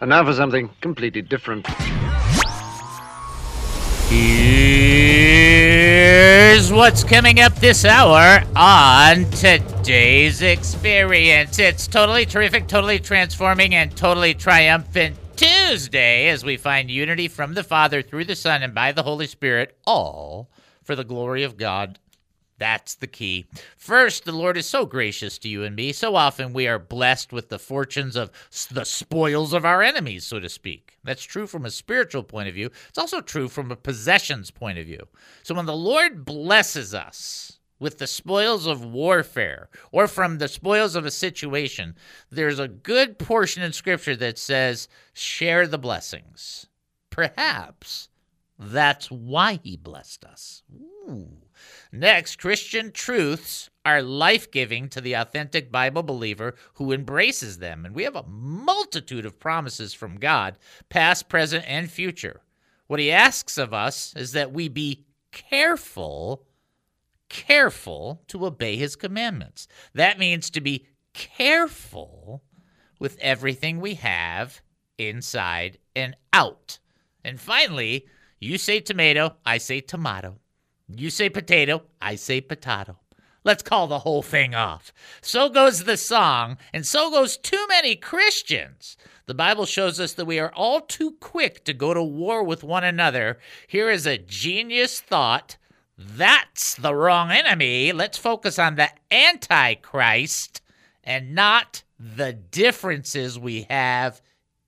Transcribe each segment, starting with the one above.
And now for something completely different. Here's what's coming up this hour on today's experience. It's totally terrific, totally transforming, and totally triumphant Tuesday as we find unity from the Father through the Son and by the Holy Spirit, all for the glory of God that's the key. First, the Lord is so gracious to you and me. So often we are blessed with the fortunes of the spoils of our enemies, so to speak. That's true from a spiritual point of view. It's also true from a possessions point of view. So when the Lord blesses us with the spoils of warfare or from the spoils of a situation, there's a good portion in Scripture that says, share the blessings. Perhaps that's why He blessed us. Ooh. Next, Christian truths are life giving to the authentic Bible believer who embraces them. And we have a multitude of promises from God, past, present, and future. What he asks of us is that we be careful, careful to obey his commandments. That means to be careful with everything we have inside and out. And finally, you say tomato, I say tomato. You say potato, I say potato. Let's call the whole thing off. So goes the song, and so goes too many Christians. The Bible shows us that we are all too quick to go to war with one another. Here is a genius thought. That's the wrong enemy. Let's focus on the Antichrist and not the differences we have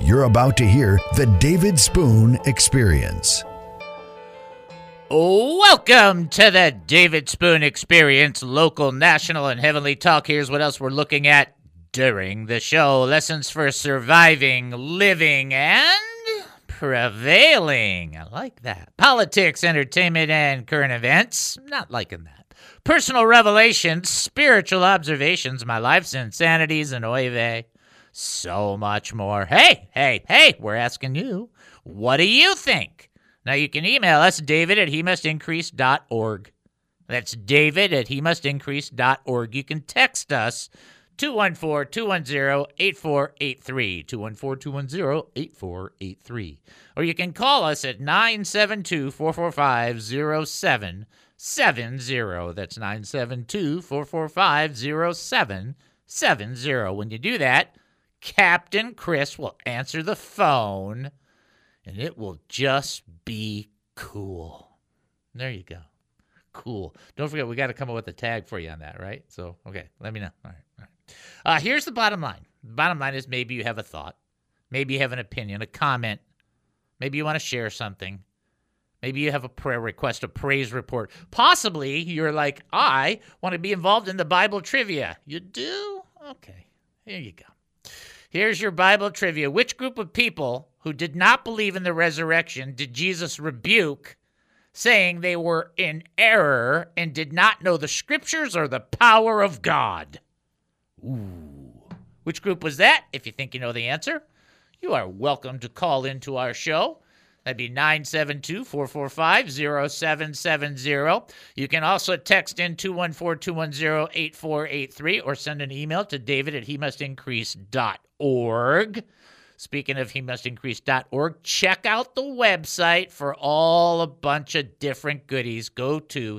You're about to hear the David Spoon Experience. Welcome to the David Spoon Experience, local, national, and heavenly talk. Here's what else we're looking at during the show lessons for surviving, living, and prevailing. I like that. Politics, entertainment, and current events. Not liking that. Personal revelations, spiritual observations, my life's insanities, and oy vey so much more. Hey, hey, hey, we're asking you, what do you think? Now you can email us, david at he. That's david at he. You can text us 214 210 8483. 214 210 8483. Or you can call us at 972 445 0770. That's 972 445 0770. When you do that, Captain Chris will answer the phone and it will just be cool. There you go. Cool. Don't forget, we got to come up with a tag for you on that, right? So, okay, let me know. All right. All right. Uh, here's the bottom line. The bottom line is maybe you have a thought, maybe you have an opinion, a comment, maybe you want to share something. Maybe you have a prayer request, a praise report. Possibly you're like, I want to be involved in the Bible trivia. You do? Okay. Here you go. Here's your Bible trivia. Which group of people who did not believe in the resurrection did Jesus rebuke, saying they were in error and did not know the scriptures or the power of God? Ooh. Which group was that? If you think you know the answer, you are welcome to call into our show. That'd be 972 445 0770. You can also text in 214 210 8483 or send an email to david at he must increase.org. Speaking of he must increase.org, check out the website for all a bunch of different goodies. Go to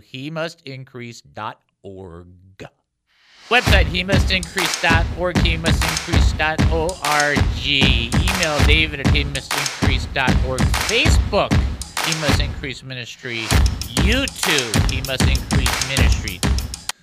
he must increase.org. Website, he must he must increase.org. Email david at he must increase.org. Facebook, he must increase ministry. YouTube, he must increase ministry.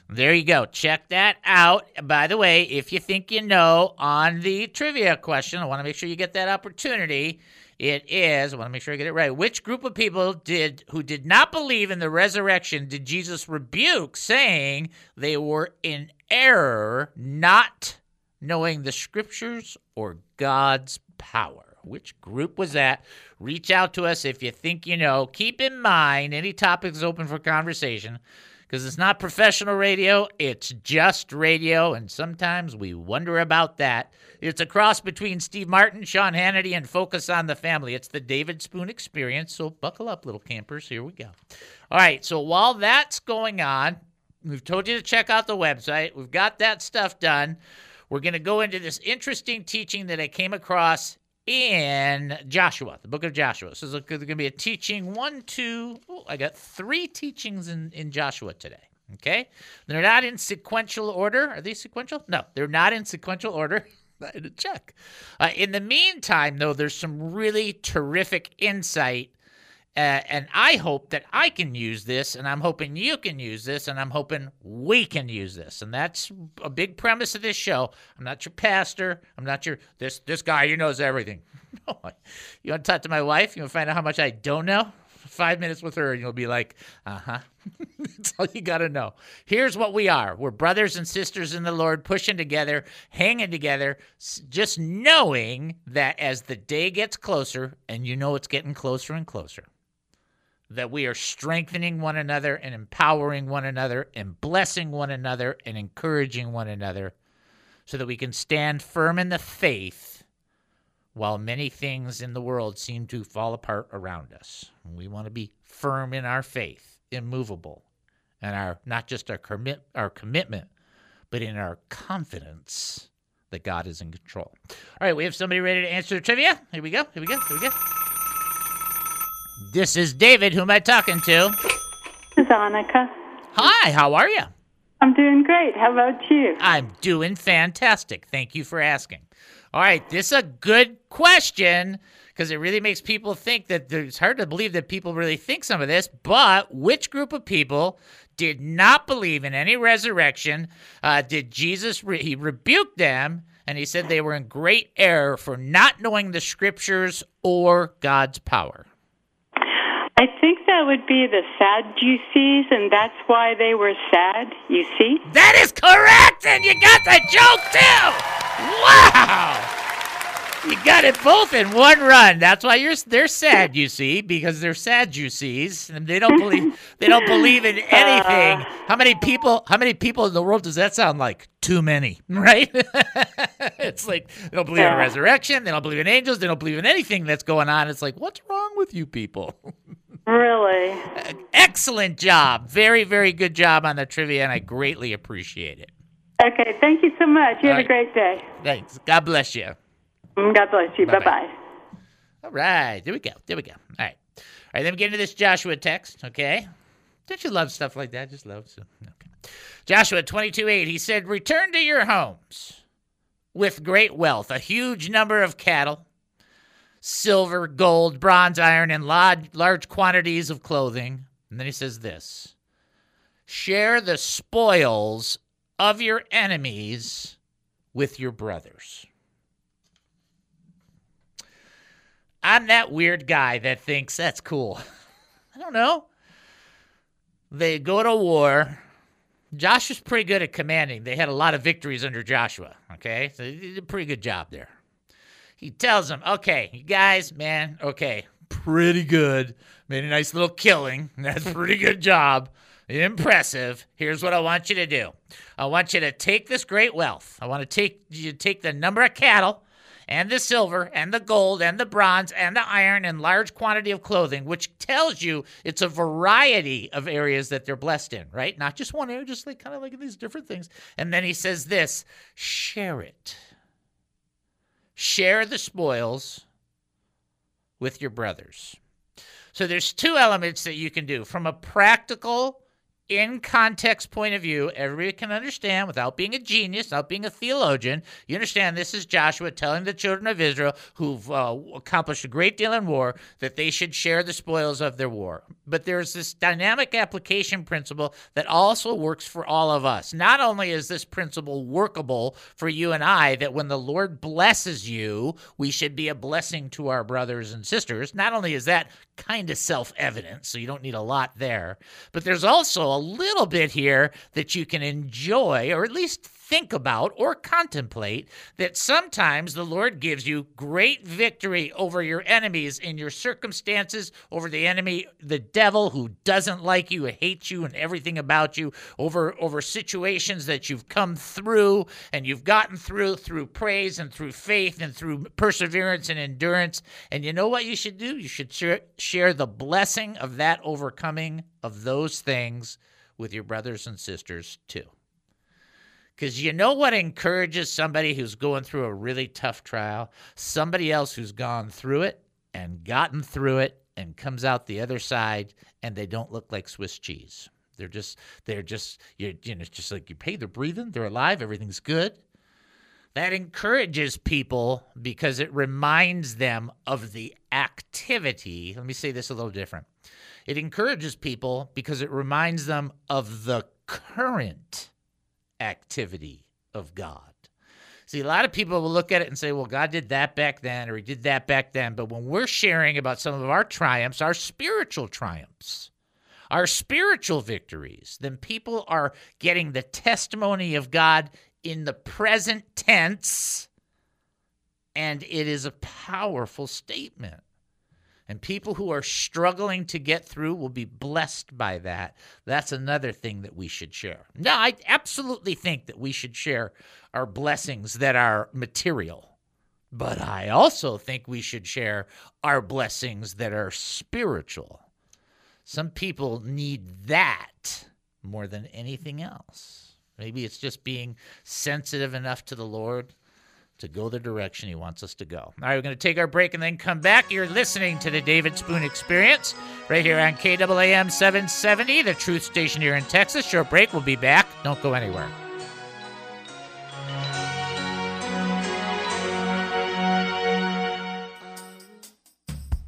There you go. Check that out. By the way, if you think you know on the trivia question, I want to make sure you get that opportunity. It is, I want to make sure I get it right. Which group of people did who did not believe in the resurrection did Jesus rebuke, saying they were in error, not knowing the scriptures or God's power? Which group was that? Reach out to us if you think you know. Keep in mind, any topic is open for conversation because it's not professional radio, it's just radio, and sometimes we wonder about that. It's a cross between Steve Martin, Sean Hannity, and Focus on the Family. It's the David Spoon experience, so buckle up, little campers. Here we go. All right, so while that's going on, we've told you to check out the website. We've got that stuff done. We're going to go into this interesting teaching that I came across in Joshua, the book of Joshua. So there's going to be a teaching one, two, oh, I got three teachings in, in Joshua today. Okay? They're not in sequential order. Are they sequential? No, they're not in sequential order. I had to check. Uh, in the meantime, though, there's some really terrific insight uh, and I hope that I can use this, and I'm hoping you can use this, and I'm hoping we can use this. And that's a big premise of this show. I'm not your pastor. I'm not your this this guy who knows everything. no, you want to talk to my wife? You want to find out how much I don't know? Five minutes with her, and you'll be like, uh huh. That's all you got to know. Here's what we are we're brothers and sisters in the Lord, pushing together, hanging together, just knowing that as the day gets closer, and you know it's getting closer and closer that we are strengthening one another and empowering one another and blessing one another and encouraging one another so that we can stand firm in the faith while many things in the world seem to fall apart around us. We want to be firm in our faith, immovable, and our not just our commit our commitment, but in our confidence that God is in control. All right, we have somebody ready to answer the trivia. Here we go. Here we go. Here we go. This is David. Who am I talking to? This is Annika. Hi, how are you? I'm doing great. How about you? I'm doing fantastic. Thank you for asking. All right, this is a good question because it really makes people think that it's hard to believe that people really think some of this. But which group of people did not believe in any resurrection? Uh, did Jesus? Re- he rebuked them and he said they were in great error for not knowing the scriptures or God's power. That would be the sad Sadducees, and that's why they were sad, you see? That is correct, and you got the joke too! Wow! You got it both in one run. That's why you're they're sad, you see, because they're Sadducees, and they don't believe they don't believe in uh. anything. How many people? How many people in the world does that sound like? Too many, right? it's like they don't believe in resurrection. They don't believe in angels. They don't believe in anything that's going on. It's like, what's wrong with you people? Really? Excellent job. Very, very good job on the trivia, and I greatly appreciate it. Okay, thank you so much. You have right. a great day. Thanks. God bless you. Mm, God bless you. Bye bye. All right. There we go. There we go. All right. All right. Then we get into this Joshua text. Okay. Don't you love stuff like that? Just love. So, okay. Joshua 22 8. He said, Return to your homes with great wealth, a huge number of cattle silver, gold, bronze, iron, and large, large quantities of clothing. And then he says this share the spoils of your enemies with your brothers. I'm that weird guy that thinks that's cool. I don't know. They go to war. Joshua's pretty good at commanding. They had a lot of victories under Joshua. Okay, so he did a pretty good job there. He tells them, okay, you guys, man, okay, pretty good. Made a nice little killing. That's a pretty good job. Impressive. Here's what I want you to do. I want you to take this great wealth. I want to take you take the number of cattle and the silver and the gold and the bronze and the iron and large quantity of clothing, which tells you it's a variety of areas that they're blessed in, right? Not just one area, just like kind of like these different things. And then he says this share it share the spoils with your brothers. So there's two elements that you can do from a practical in context point of view, everybody can understand without being a genius, without being a theologian. You understand this is Joshua telling the children of Israel who've uh, accomplished a great deal in war that they should share the spoils of their war. But there's this dynamic application principle that also works for all of us. Not only is this principle workable for you and I, that when the Lord blesses you, we should be a blessing to our brothers and sisters. Not only is that kind of self evident, so you don't need a lot there, but there's also a little bit here that you can enjoy or at least think about or contemplate that sometimes the Lord gives you great victory over your enemies in your circumstances, over the enemy, the devil who doesn't like you, hates you, and everything about you, over, over situations that you've come through and you've gotten through through praise and through faith and through perseverance and endurance. And you know what you should do? You should share, share the blessing of that overcoming of those things with your brothers and sisters too. Because you know what encourages somebody who's going through a really tough trial? Somebody else who's gone through it and gotten through it and comes out the other side and they don't look like Swiss cheese. They're just, they're just, you know, it's just like you pay, they're breathing, they're alive, everything's good. That encourages people because it reminds them of the activity. Let me say this a little different. It encourages people because it reminds them of the current activity of God. See, a lot of people will look at it and say, well, God did that back then, or He did that back then. But when we're sharing about some of our triumphs, our spiritual triumphs, our spiritual victories, then people are getting the testimony of God in the present tense, and it is a powerful statement. And people who are struggling to get through will be blessed by that. That's another thing that we should share. Now, I absolutely think that we should share our blessings that are material. But I also think we should share our blessings that are spiritual. Some people need that more than anything else. Maybe it's just being sensitive enough to the Lord to go the direction He wants us to go. All right, we're going to take our break and then come back. You're listening to the David Spoon Experience right here on KAAM 770, the truth station here in Texas. Short break. We'll be back. Don't go anywhere.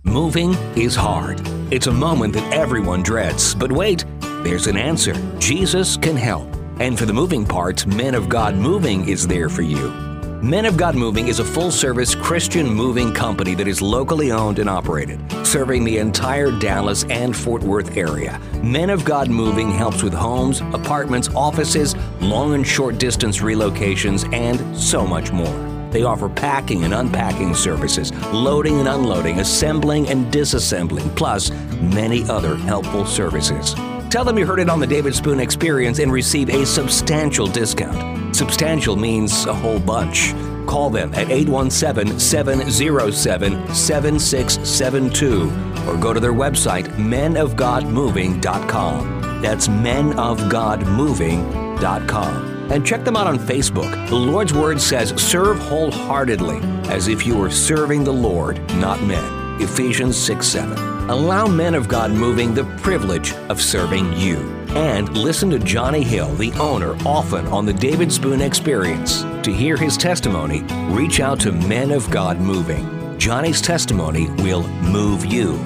Moving is hard. It's a moment that everyone dreads. But wait, there's an answer. Jesus can help. And for the moving parts, Men of God Moving is there for you. Men of God Moving is a full service Christian moving company that is locally owned and operated, serving the entire Dallas and Fort Worth area. Men of God Moving helps with homes, apartments, offices, long and short distance relocations, and so much more. They offer packing and unpacking services, loading and unloading, assembling and disassembling, plus many other helpful services. Tell them you heard it on the David Spoon Experience and receive a substantial discount. Substantial means a whole bunch. Call them at 817 707 7672 or go to their website, menofgodmoving.com. That's menofgodmoving.com. And check them out on Facebook. The Lord's Word says, serve wholeheartedly, as if you were serving the Lord, not men. Ephesians 6 7. Allow men of God moving the privilege of serving you. And listen to Johnny Hill, the owner, often on the David Spoon Experience. To hear his testimony, reach out to Men of God Moving. Johnny's testimony will move you.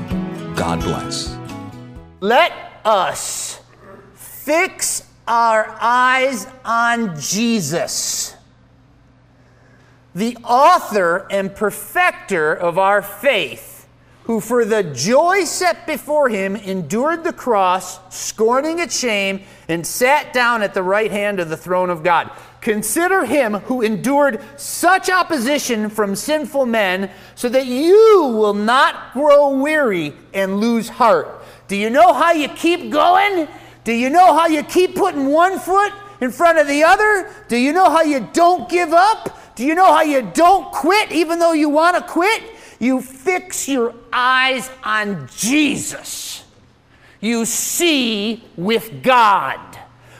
God bless. Let us fix our eyes on Jesus, the author and perfecter of our faith who for the joy set before him endured the cross, scorning its shame, and sat down at the right hand of the throne of God. Consider him who endured such opposition from sinful men, so that you will not grow weary and lose heart. Do you know how you keep going? Do you know how you keep putting one foot in front of the other? Do you know how you don't give up? Do you know how you don't quit even though you want to quit? You fix your eyes on Jesus. You see with God.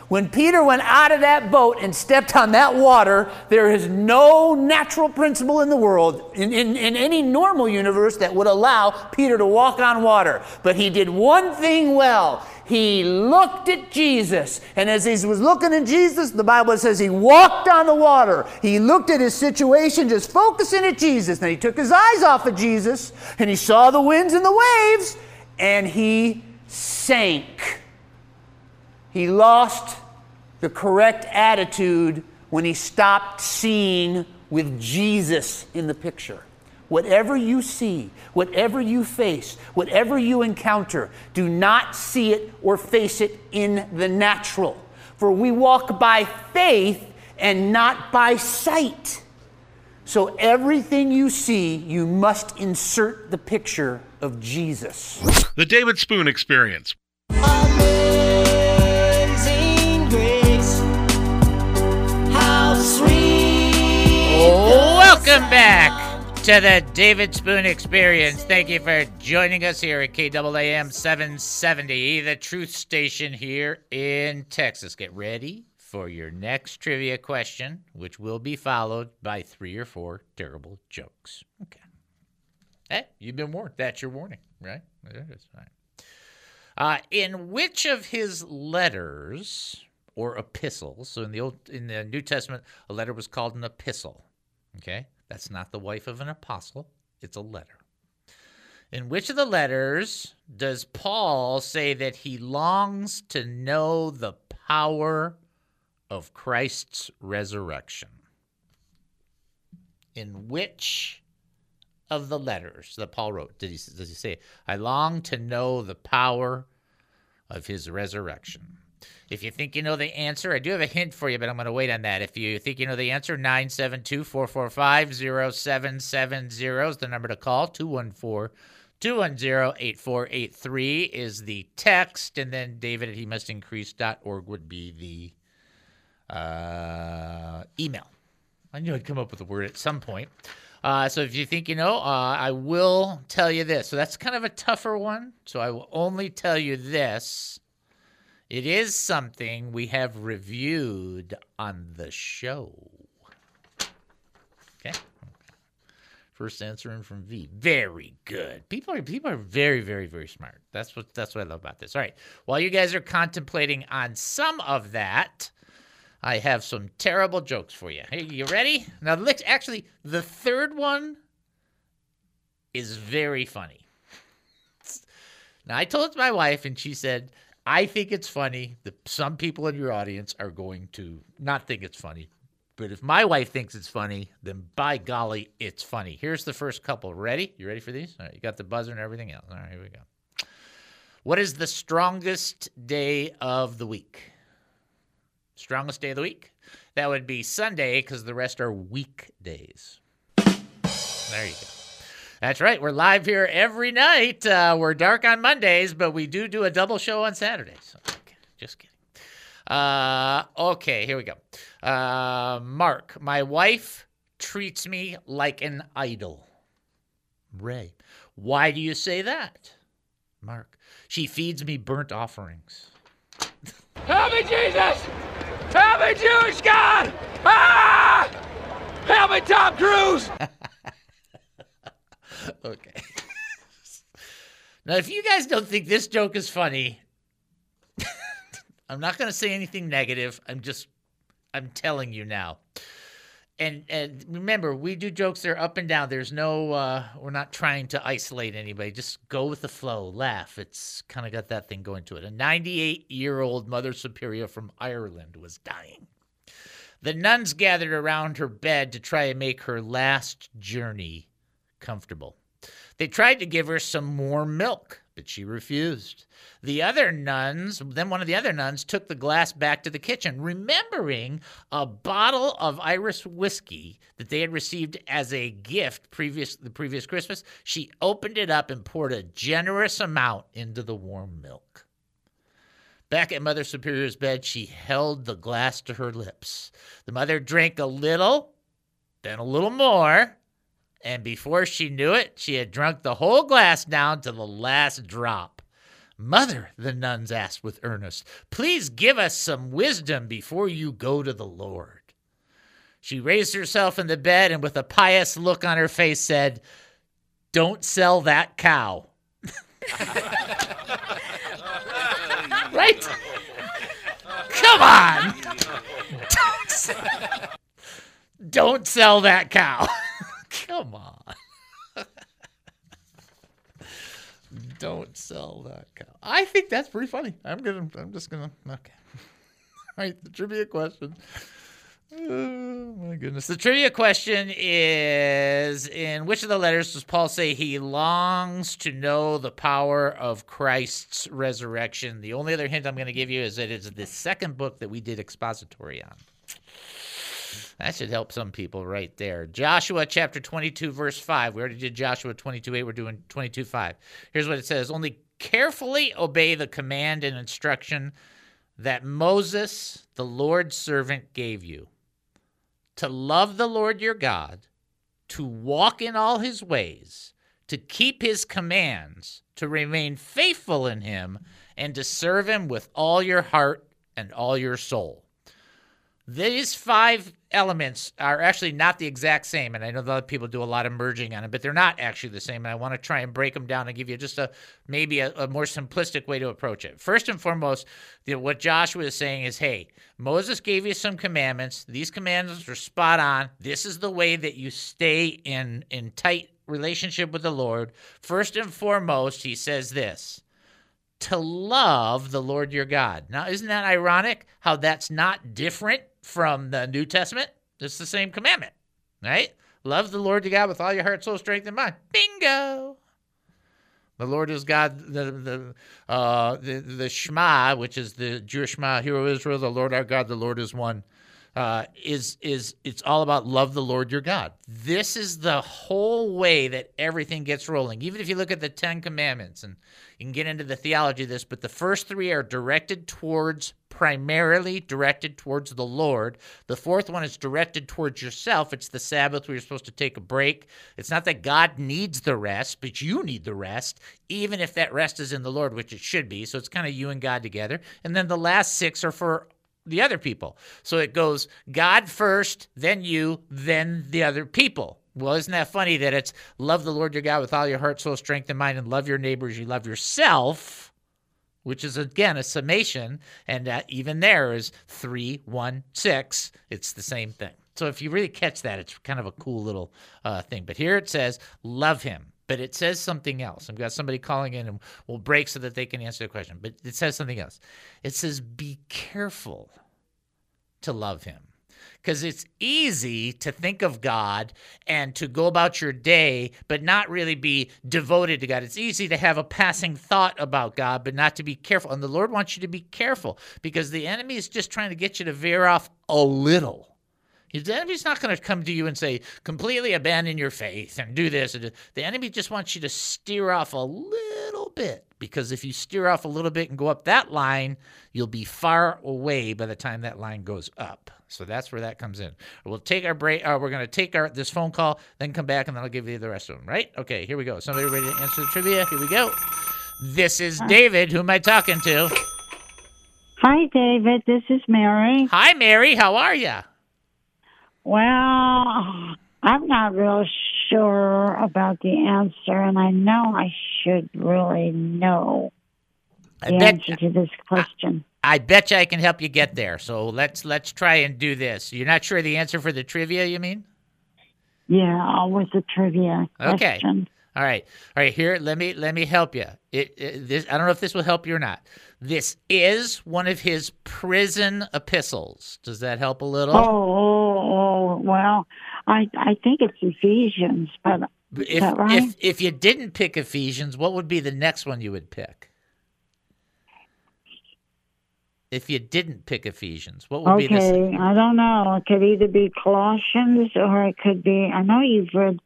When Peter went out of that boat and stepped on that water, there is no natural principle in the world, in, in, in, any normal universe, that would allow Peter to walk on water. But he did one thing well. He looked at Jesus. And as he was looking at Jesus, the Bible says he walked on the water. He looked at his situation, just focusing at Jesus. Then he took his eyes off of Jesus and he saw the winds and the waves and he sank. He lost the correct attitude when he stopped seeing with Jesus in the picture. Whatever you see, whatever you face, whatever you encounter, do not see it or face it in the natural. For we walk by faith and not by sight. So everything you see, you must insert the picture of Jesus. The David Spoon Experience. Amazing grace, how sweet Welcome back to the David Spoon Experience. Thank you for joining us here at KAAM 770, the truth station here in Texas. Get ready for your next trivia question, which will be followed by three or four terrible jokes. Okay. Hey, you've been warned. That's your warning, right? It is. Right. Uh, in which of his letters or epistles? So in the old in the New Testament, a letter was called an epistle. Okay, that's not the wife of an apostle. It's a letter. In which of the letters does Paul say that he longs to know the power of Christ's resurrection? In which of the letters that Paul wrote did he does he say, "I long to know the power of his resurrection"? If you think you know the answer, I do have a hint for you, but I'm going to wait on that. If you think you know the answer, 972 445 0770 is the number to call. 214 210 8483 is the text. And then David at increase.org would be the uh, email. I knew I'd come up with a word at some point. Uh, so if you think you know, uh, I will tell you this. So that's kind of a tougher one. So I will only tell you this. It is something we have reviewed on the show. Okay. First answering from V. Very good. People are people are very very very smart. That's what that's what I love about this. All right. While you guys are contemplating on some of that, I have some terrible jokes for you. Hey, you ready? Now, actually the third one is very funny. Now, I told my wife, and she said, I think it's funny that some people in your audience are going to not think it's funny. But if my wife thinks it's funny, then by golly, it's funny. Here's the first couple. Ready? You ready for these? All right, you got the buzzer and everything else. All right, here we go. What is the strongest day of the week? Strongest day of the week? That would be Sunday because the rest are weekdays. There you go. That's right. We're live here every night. Uh, we're dark on Mondays, but we do do a double show on Saturdays. Okay, just kidding. Uh, okay, here we go. Uh, Mark, my wife treats me like an idol. Ray, why do you say that? Mark, she feeds me burnt offerings. Help me, Jesus! Help me, Jewish God! Ah! Help me, Tom Cruise! okay. now, if you guys don't think this joke is funny, I'm not going to say anything negative. I'm just, I'm telling you now. And and remember, we do jokes that are up and down. There's no, uh, we're not trying to isolate anybody. Just go with the flow, laugh. It's kind of got that thing going to it. A 98 year old Mother Superior from Ireland was dying. The nuns gathered around her bed to try and make her last journey comfortable. They tried to give her some more milk, but she refused. The other nuns, then one of the other nuns, took the glass back to the kitchen, remembering a bottle of Irish whiskey that they had received as a gift previous the previous Christmas. She opened it up and poured a generous amount into the warm milk. Back at Mother Superior's bed, she held the glass to her lips. The mother drank a little, then a little more, and before she knew it, she had drunk the whole glass down to the last drop. Mother, the nuns asked with earnest, please give us some wisdom before you go to the Lord. She raised herself in the bed and, with a pious look on her face, said, Don't sell that cow. right? Come on. Don't sell, that cow. Come on. Don't sell that cow. I think that's pretty funny. I'm gonna. I'm just gonna. Okay. All right. The trivia question. Oh my goodness. The trivia question is: In which of the letters does Paul say he longs to know the power of Christ's resurrection? The only other hint I'm going to give you is that it's the second book that we did expository on. That should help some people right there. Joshua chapter 22, verse 5. We already did Joshua 22, 8. We're doing 22, 5. Here's what it says Only carefully obey the command and instruction that Moses, the Lord's servant, gave you to love the Lord your God, to walk in all his ways, to keep his commands, to remain faithful in him, and to serve him with all your heart and all your soul. These five elements are actually not the exact same, and I know that people do a lot of merging on it, but they're not actually the same. And I want to try and break them down and give you just a maybe a, a more simplistic way to approach it. First and foremost, what Joshua is saying is, hey, Moses gave you some commandments. These commandments are spot on. This is the way that you stay in in tight relationship with the Lord. First and foremost, he says this to love the Lord your God. Now, isn't that ironic how that's not different from the New Testament? It's the same commandment, right? Love the Lord your God with all your heart, soul, strength, and mind. Bingo. The Lord is God. The the uh, the, the Shema, which is the Jewish Shema, Hear O Israel, the Lord our God, the Lord is one. Uh, is is it's all about love the Lord your God. This is the whole way that everything gets rolling. Even if you look at the Ten Commandments, and you can get into the theology of this, but the first three are directed towards primarily directed towards the Lord. The fourth one is directed towards yourself. It's the Sabbath where you're supposed to take a break. It's not that God needs the rest, but you need the rest, even if that rest is in the Lord, which it should be. So it's kind of you and God together. And then the last six are for the other people. So it goes God first, then you, then the other people. Well, isn't that funny that it's love the Lord your God with all your heart, soul, strength, and mind, and love your neighbors, you love yourself, which is again a summation. And uh, even there is three, one, six. It's the same thing. So if you really catch that, it's kind of a cool little uh, thing. But here it says, love him. But it says something else. I've got somebody calling in and we'll break so that they can answer the question. But it says something else. It says, be careful to love him. Because it's easy to think of God and to go about your day, but not really be devoted to God. It's easy to have a passing thought about God, but not to be careful. And the Lord wants you to be careful because the enemy is just trying to get you to veer off a little. The enemy's not going to come to you and say, completely abandon your faith and do this. The enemy just wants you to steer off a little bit because if you steer off a little bit and go up that line, you'll be far away by the time that line goes up. So that's where that comes in. We'll take our break. Uh, we're going to take our this phone call, then come back, and then I'll give you the rest of them. Right? Okay. Here we go. Somebody ready to answer the trivia? Here we go. This is David. Who am I talking to? Hi, David. This is Mary. Hi, Mary. How are you? Well, I'm not real sure about the answer, and I know I should really know I the bet- answer to this question. I bet you I can help you get there. So let's let's try and do this. You're not sure the answer for the trivia, you mean? Yeah, always the trivia Okay. question. All right. All right, here let me let me help you. It, it this I don't know if this will help you or not. This is one of his prison epistles. Does that help a little? Oh, oh, oh, well, I I think it's Ephesians, but if, right? if if you didn't pick Ephesians, what would be the next one you would pick? If you didn't pick Ephesians, what would be the okay, I don't know. It could either be Colossians or it could be. I know you've read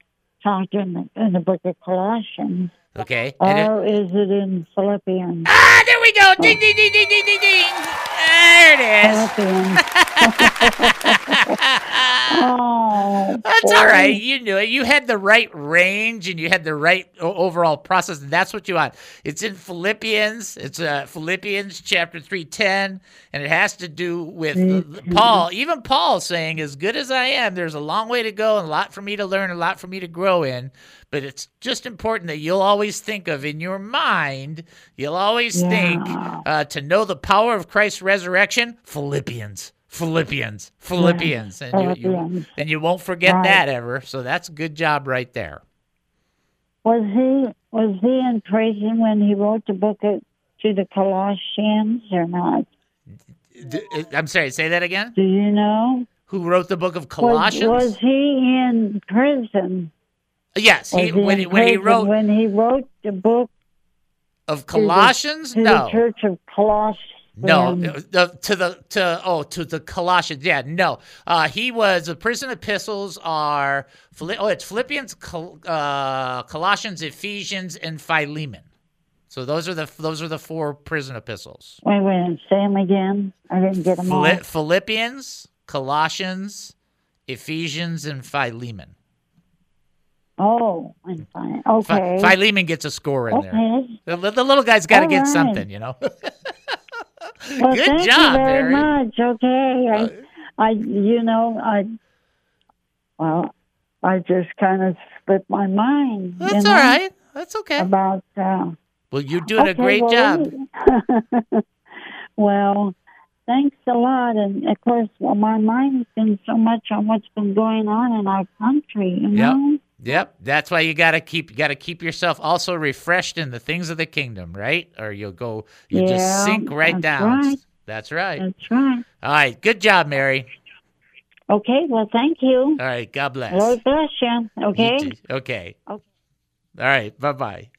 talked in the, in the book of Colossians, Okay. and or is it in Philippians? ah, there we go. Ding ding ding ding ding ding ding. There it is. Oh, That's boy. all right. You knew it. You had the right range and you had the right overall process, and that's what you want. It's in Philippians. It's uh, Philippians chapter three ten, and it has to do with uh, Paul. Even Paul saying, "As good as I am, there's a long way to go, and a lot for me to learn, a lot for me to grow in." But it's just important that you'll always think of in your mind. You'll always think uh, to know the power of Christ's resurrection. Philippians. Philippians, Philippians, and you, you, and you won't forget Right. that ever. So that's a good job right there. Was he was he in prison when he wrote the book of, to the Colossians or not? D- uh, I'm sorry, say that again. Do you know? Who wrote the book of Was, Colossians? was he in prison? Yes, he, when, he, when he wrote when he wrote the book of to the- Colossians. to no, the Church of Coloss? No, Um, uh, the, to the to oh to the Colossians. Yeah, no. Uh, he was the prison epistles are oh it's Philippians, Col- uh, Colossians, Ephesians, and Philemon. So those are the those are the four prison epistles. Wait, wait, say them again. I didn't get them all. Philippians, Colossians, Ephesians, and Philemon. Oh, I'm fine. Okay. Philemon gets a score in there. The, the little guy's got to get right. something, you know. Well, Good thank job, you very Mary. Uh, much. Okay, I, I, you know, I, well, I just kind of split my mind. you That's know, all right. That's okay. About. Uh, Well, you're doing a great well, job. well, thanks a lot, and of course, well, my mind's been so much on what's been going on in our country. You Yep. know. Yep. That's why you gotta keep you gotta keep yourself also refreshed in the things of the kingdom, right? Or you'll go you just sink right that's down. right. That's right. That's right. All right. Good job, Mary. Okay. Well, thank you. All right. God bless. Lord bless you. You Okay. too. Okay. Okay. All right. Bye bye.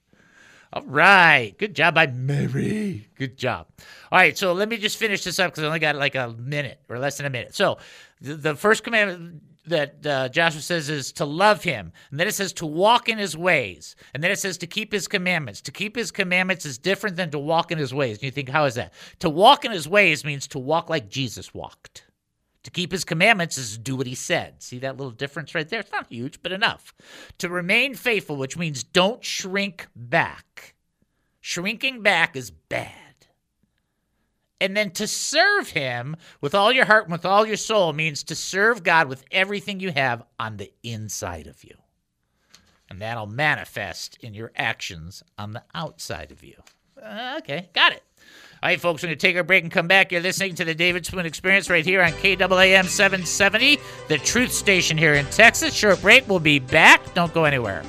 All right. Good job by Mary. Good job. All right. So let me just finish this up because I only got like a minute or less than a minute. So the, the first commandment that uh, Joshua says is to love him. And then it says to walk in his ways. And then it says to keep his commandments. To keep his commandments is different than to walk in his ways. And you think, how is that? To walk in his ways means to walk like Jesus walked. To keep his commandments is to do what he said. See that little difference right there? It's not huge, but enough. To remain faithful, which means don't shrink back. Shrinking back is bad. And then to serve him with all your heart and with all your soul means to serve God with everything you have on the inside of you. And that'll manifest in your actions on the outside of you. Uh, okay, got it. All right, folks, we're going to take a break and come back. You're listening to the David Spoon Experience right here on KAAM 770, the truth station here in Texas. Short break. We'll be back. Don't go anywhere.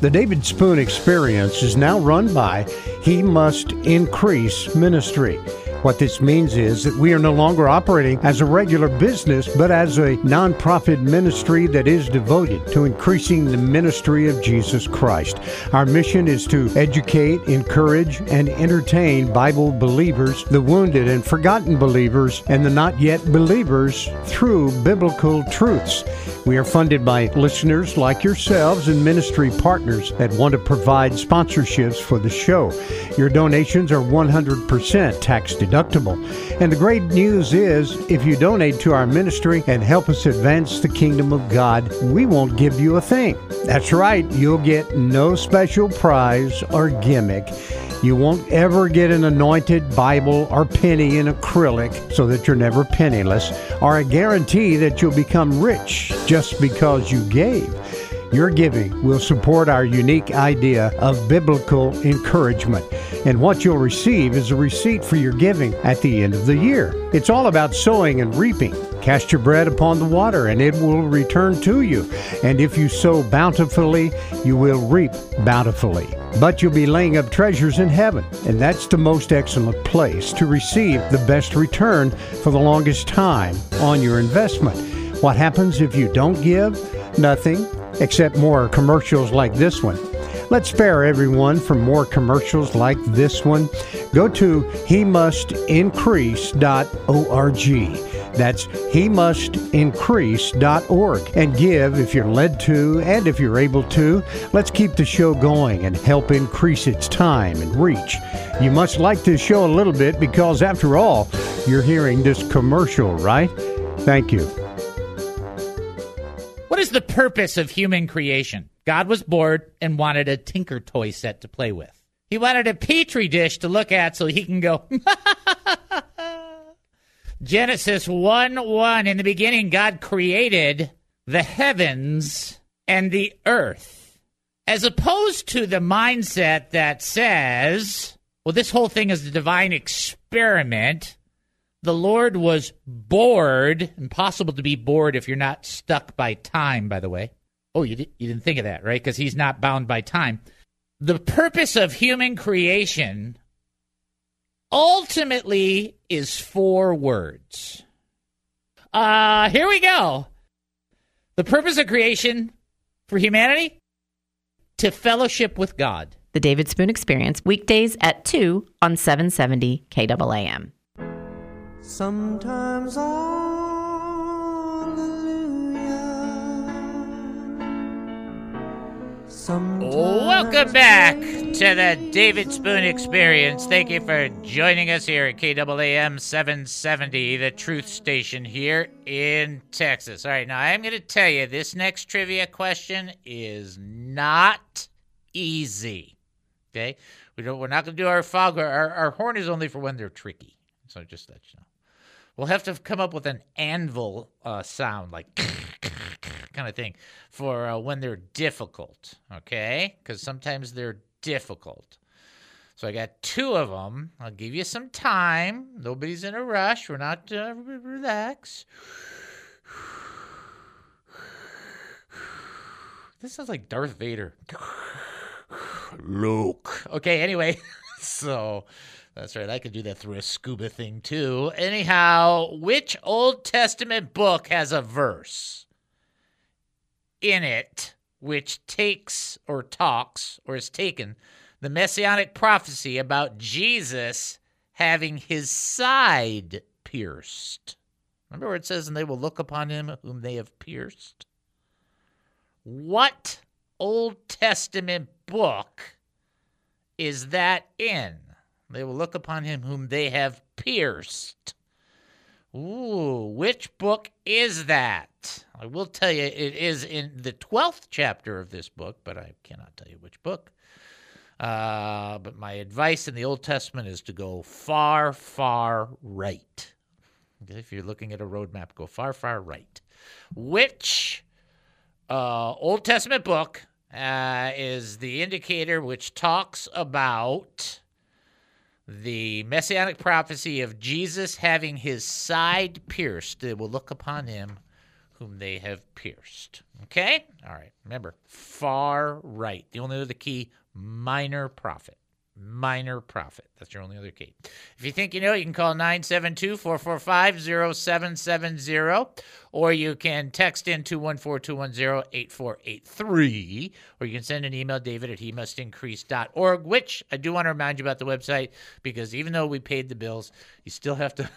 The David Spoon Experience is now run by He Must Increase Ministry. What this means is that we are no longer operating as a regular business, but as a nonprofit ministry that is devoted to increasing the ministry of Jesus Christ. Our mission is to educate, encourage, and entertain Bible believers, the wounded and forgotten believers, and the not yet believers through biblical truths. We are funded by listeners like yourselves and ministry partners that want to provide sponsorships for the show. Your donations are 100% tax deductible. And the great news is if you donate to our ministry and help us advance the kingdom of God, we won't give you a thing. That's right, you'll get no special prize or gimmick. You won't ever get an anointed Bible or penny in acrylic so that you're never penniless, or a guarantee that you'll become rich just because you gave. Your giving will support our unique idea of biblical encouragement. And what you'll receive is a receipt for your giving at the end of the year. It's all about sowing and reaping. Cast your bread upon the water, and it will return to you. And if you sow bountifully, you will reap bountifully. But you'll be laying up treasures in heaven, and that's the most excellent place to receive the best return for the longest time on your investment. What happens if you don't give? Nothing, except more commercials like this one. Let's spare everyone from more commercials like this one. Go to he must increase.org. That's he must increase.org and give if you're led to and if you're able to. Let's keep the show going and help increase its time and reach. You must like this show a little bit because, after all, you're hearing this commercial, right? Thank you. Is the purpose of human creation? God was bored and wanted a Tinker Toy set to play with. He wanted a petri dish to look at so he can go. Genesis 1 1. In the beginning, God created the heavens and the earth. As opposed to the mindset that says, well, this whole thing is a divine experiment. The Lord was bored, impossible to be bored if you're not stuck by time, by the way. Oh, you, di- you didn't think of that, right? Because he's not bound by time. The purpose of human creation ultimately is four words. Uh, here we go. The purpose of creation for humanity to fellowship with God. The David Spoon Experience, weekdays at 2 on 770 KAAM. Sometimes hallelujah. Sometimes Welcome back to the David Spoon Experience. Thank you for joining us here at KAAM 770, the truth station here in Texas. All right, now I am going to tell you this next trivia question is not easy. Okay, we don't. We're not going to do our fog. Our, our horn is only for when they're tricky. So just let you know. We'll have to come up with an anvil uh, sound, like kind of thing, for uh, when they're difficult. Okay, because sometimes they're difficult. So I got two of them. I'll give you some time. Nobody's in a rush. We're not. Uh, relax. This sounds like Darth Vader. Luke. Okay, anyway, so that's right. I could do that through a scuba thing too. Anyhow, which Old Testament book has a verse in it which takes or talks or is taken the messianic prophecy about Jesus having his side pierced? Remember where it says, and they will look upon him whom they have pierced? What Old Testament book is that in? They will look upon him whom they have pierced. Ooh, which book is that? I will tell you it is in the 12th chapter of this book, but I cannot tell you which book. Uh, but my advice in the Old Testament is to go far, far right. Okay, if you're looking at a roadmap, go far, far right. Which uh, Old Testament book uh, is the indicator which talks about the messianic prophecy of Jesus having his side pierced. They will look upon him whom they have pierced. Okay? All right. Remember, far right. The only other key, minor prophet. Minor profit. That's your only other key. If you think you know, you can call 972 445 0770 or you can text in 214 210 8483 or you can send an email, david at he must which I do want to remind you about the website because even though we paid the bills, you still have to.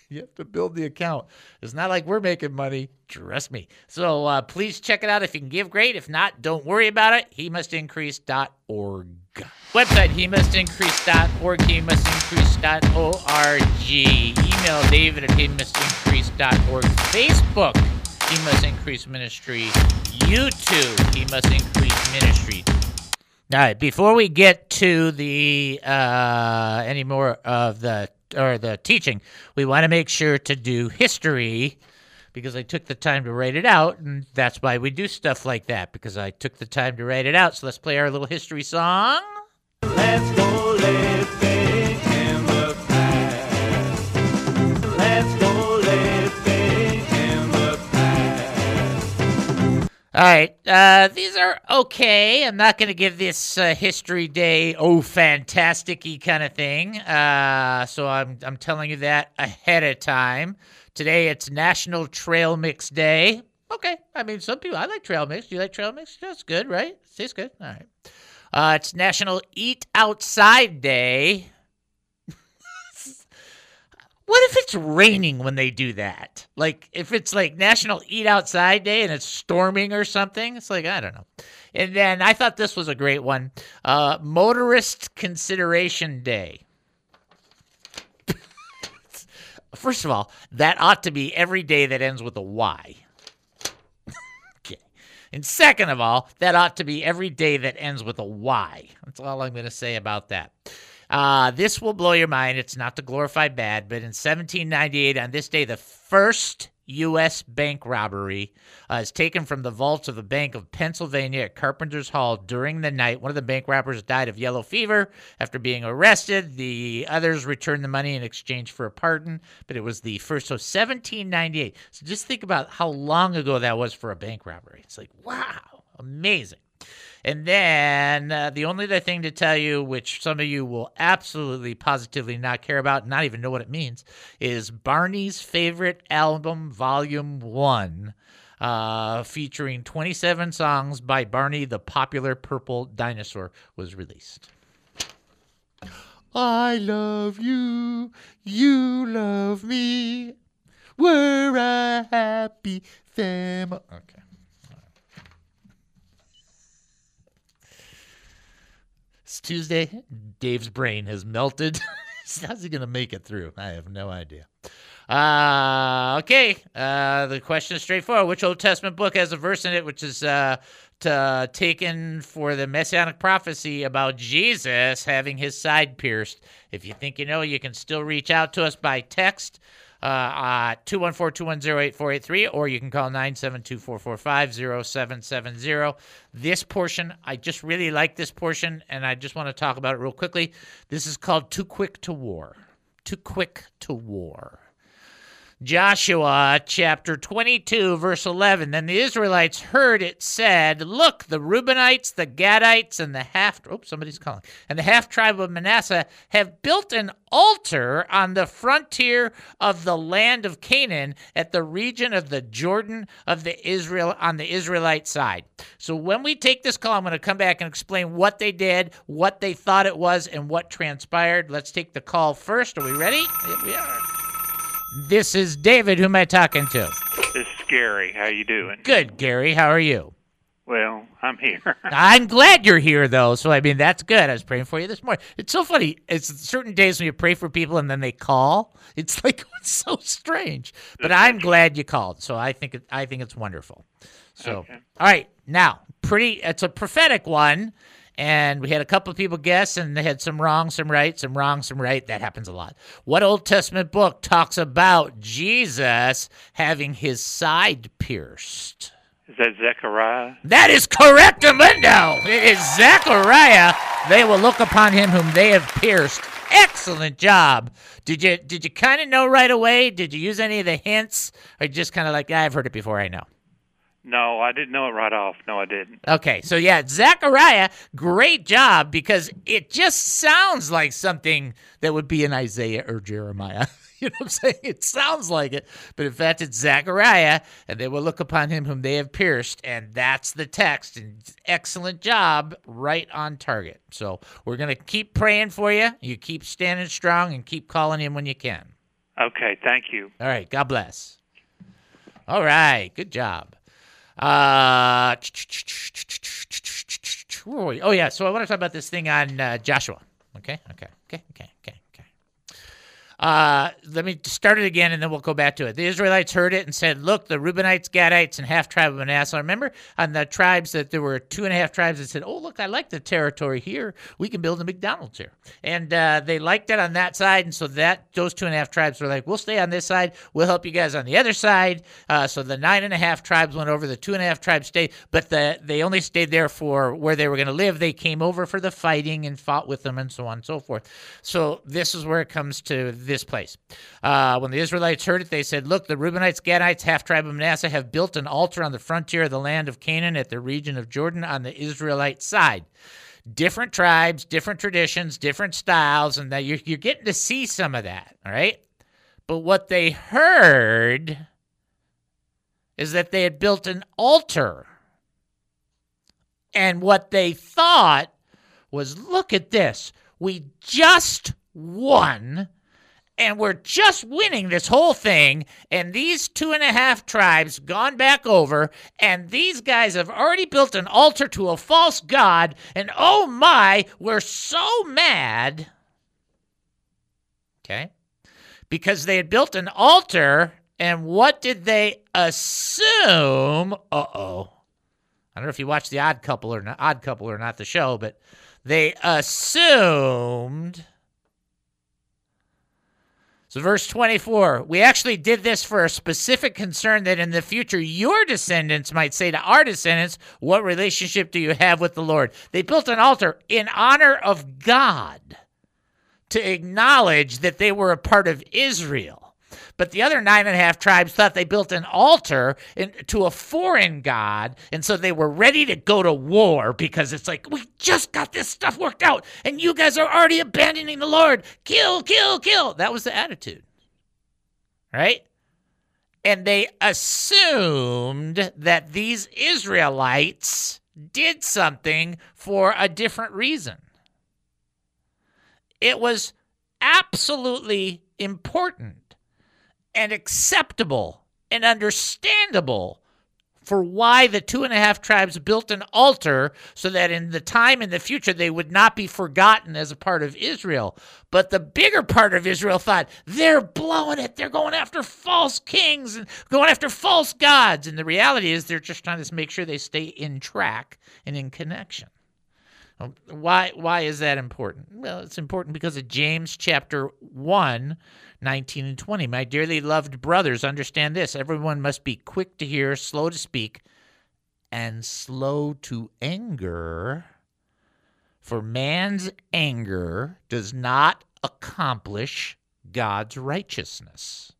You have to build the account. It's not like we're making money. Trust me. So uh, please check it out. If you can give, great. If not, don't worry about it. He must increase.org. Website, he must increase.org, he must increase.org. Email David at he must increase.org. Facebook, he must increase ministry. YouTube, he must increase ministry. All right, before we get to the uh, any more of the or the teaching, we want to make sure to do history because I took the time to write it out, and that's why we do stuff like that because I took the time to write it out. So let's play our little history song. Let's All right, uh, these are okay. I'm not going to give this uh, history day oh fantastic-y kind of thing. Uh, so I'm I'm telling you that ahead of time. Today it's National Trail Mix Day. Okay, I mean some people I like trail mix. Do you like trail mix? That's good, right? Tastes good. All right. Uh, it's National Eat Outside Day. What if it's raining when they do that? Like if it's like National Eat Outside Day and it's storming or something? It's like I don't know. And then I thought this was a great one. Uh, Motorist Consideration Day. First of all, that ought to be every day that ends with a Y. okay. And second of all, that ought to be every day that ends with a Y. That's all I'm going to say about that. Uh, this will blow your mind. It's not to glorify bad, but in 1798, on this day, the first U.S. bank robbery uh, is taken from the vaults of the Bank of Pennsylvania at Carpenter's Hall during the night. One of the bank robbers died of yellow fever after being arrested. The others returned the money in exchange for a pardon, but it was the first. So 1798. So just think about how long ago that was for a bank robbery. It's like, wow, amazing. And then uh, the only other thing to tell you, which some of you will absolutely positively not care about, not even know what it means, is Barney's favorite album, Volume 1. uh, featuring 27 songs by Barney the Popular Purple Dinosaur, was released. I love you, you love me. We're a happy family. Okay. It's Tuesday. Dave's brain has melted. How's he going to make it through? I have no idea. Uh, okay. Uh, the question is straightforward. Which Old Testament book has a verse in it which is uh, t- taken for the messianic prophecy about Jesus having his side pierced? If you think you know, you can still reach out to us by text. Uh, 214-210-8483 or you can call 972-445-0770 this portion i just really like this portion and i just want to talk about it real quickly. This is called too quick to war. Too quick to war Joshua chapter 22, verse 11. Then the Israelites heard it said, Look, the Reubenites, the Gadites, and the half, oops, somebody's calling, and the half tribe of Manasseh have built an altar on the frontier of the land of Canaan at the region of the Jordan of the Israel on the Israelite side. So when we take this call, I'm going to come back and explain what they did, what they thought it was, and what transpired. Let's take the call first. Are we ready? We are. This is David. Who am I talking to? This is Gary. How you doing? Good, Gary. How are you? Well, I'm here. I'm glad you're here, though. So I mean, that's good. I was praying for you this morning. It's so funny. It's certain days when you pray for people and then they call. It's like it's so strange. But I'm glad you called. So I think it, I think it's wonderful. So Okay. all right, now pretty. It's a prophetic one. And we had a couple of people guess, and they had some wrong, some right, some wrong, some right. That happens a lot. What Old Testament book talks about Jesus having his side pierced? Is that Zechariah? That is correct, Amundo. It is Zechariah. They will look upon him whom they have pierced. Excellent job. Did you did you kind of know right away? Did you use any of the hints, or just kind of like "Ah, I've heard it before? I know. No, I didn't know it right off. No, I didn't. Okay, so yeah, Zechariah, great job because it just sounds like something that would be in Isaiah or Jeremiah. you know what I'm saying? It sounds like it, but in fact, it's Zechariah, and they will look upon him whom they have pierced, and that's the text. And excellent job, right on target. So we're gonna keep praying for you. You keep standing strong and keep calling him when you can. Okay, thank you. All right, God bless. All right, good job. Uh? Oh yeah, so I want to talk about this thing on uh, Joshua. Okay, okay, okay, okay, okay. Uh, let me start it again, and then we'll go back to it. The Israelites heard it and said, "Look, the Reubenites, Gadites, and half tribe of Manasseh. Remember on the tribes that there were two and a half tribes that said, "Oh, look, I like the territory here. We can build a McDonald's here." And uh, they liked it on that side, and so that those two and a half tribes were like, "We'll stay on this side. We'll help you guys on the other side." Uh, so the nine and a half tribes went over. The two and a half tribes stayed, but the they only stayed there for where they were going to live. They came over for the fighting and fought with them, and so on and so forth. So this is where it comes to this place. Uh, when the Israelites heard it, they said, Look, the Reubenites, Gadites, half tribe of Manasseh have built an altar on the frontier of the land of Canaan at the region of Jordan on the Israelite side. Different tribes, different traditions, different styles, and that you're, you're getting to see some of that, all right? But what they heard is that they had built an altar. And what they thought was look at this. We just won and we're just winning this whole thing. And these two and a half tribes gone back over, and these guys have already built an altar to a false god. And oh my, we're so mad. Okay? Because they had built an altar, and what did they assume? Uh oh. I don't know if you watched the Odd Couple or not, Odd Couple or not the show, but they assumed. So, verse 24, we actually did this for a specific concern that in the future your descendants might say to our descendants, What relationship do you have with the Lord? They built an altar in honor of God to acknowledge that they were a part of Israel. But the other nine and a half tribes thought they built an altar in, to a foreign god, and so they were ready to go to war because it's like, we just got this stuff worked out, and you guys are already abandoning the Lord. Kill, kill, kill. That was the attitude. Right? And they assumed that these Israelites did something for a different reason. It was absolutely important and acceptable and understandable for why the two and a half tribes built an altar so that in the time in the future they would not be forgotten as a part of Israel. But the bigger part of Israel thought they're blowing it. They're going after false kings and going after false gods. And the reality is they're just trying to make sure they stay in track and in connection. Why why is that important? Well, it's important because of James chapter 1, 19 and 20. My dearly loved brothers, understand this. Everyone must be quick to hear, slow to speak, and slow to anger. For man's anger does not accomplish God's righteousness.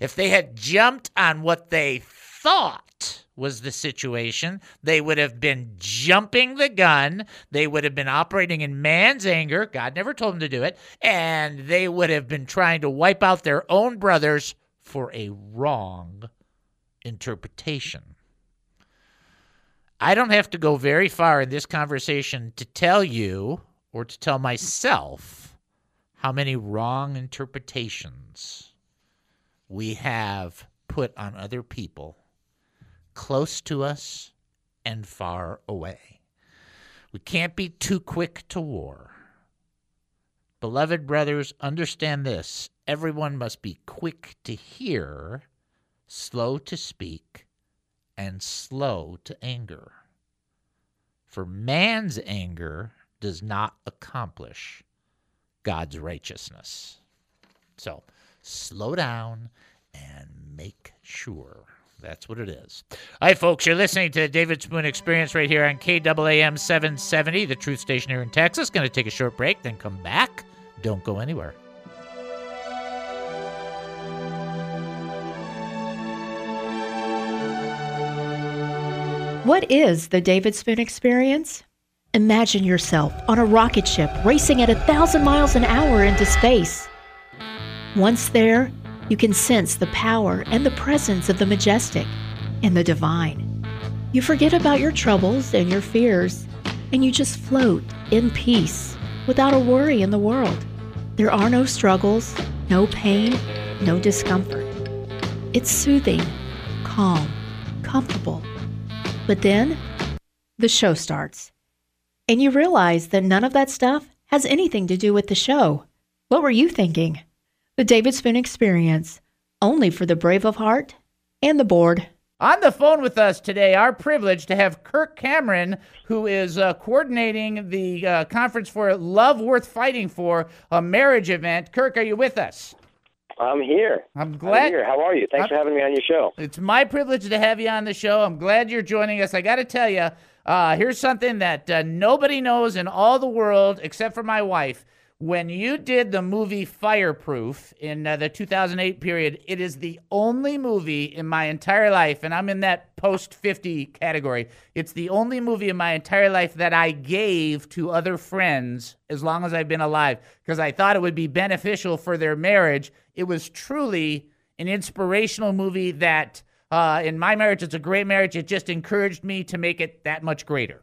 If they had jumped on what they thought was the situation, they would have been jumping the gun. They would have been operating in man's anger. God never told them to do it. And they would have been trying to wipe out their own brothers for a wrong interpretation. I don't have to go very far in this conversation to tell you or to tell myself how many wrong interpretations we have put on other people close to us and far away. We can't be too quick to war. Beloved brothers, understand this. Everyone must be quick to hear, slow to speak, and slow to anger. For man's anger does not accomplish God's righteousness. So slow down and make sure. That's what it is. Right, folks, you're listening to the David Spoon Experience right here on KAAM 770, the truth station here in Texas. Going to take a short break, then come back. Don't go anywhere. What is the David Spoon Experience? Imagine yourself on a rocket ship racing at a thousand miles an hour into space. Once there, you can sense the power and the presence of the majestic and the divine. You forget about your troubles and your fears, and you just float in peace without a worry in the world. There are no struggles, no pain, no discomfort. It's soothing, calm, comfortable. But then the show starts, and you realize that none of that stuff has anything to do with the show. What were you thinking? The David Spoon Experience, only for the brave of heart and the bored. On the phone with us today, our privilege to have Kirk Cameron, who is uh, coordinating the uh, conference for Love Worth Fighting For, a marriage event. Kirk, are you with us? I'm here. I'm glad. I'm here. How are you? Thanks I'm- for having me on your show. It's my privilege to have you on the show. I'm glad you're joining us. I got to tell you, uh, here's something that uh, nobody knows in all the world except for my wife. When you did the movie Fireproof in uh, the 2008 period, it is the only movie in my entire life, and I'm in that post 50 category. It's the only movie in my entire life that I gave to other friends as long as I've been alive because I thought it would be beneficial for their marriage. It was truly an inspirational movie that, uh, in my marriage, it's a great marriage. It just encouraged me to make it that much greater.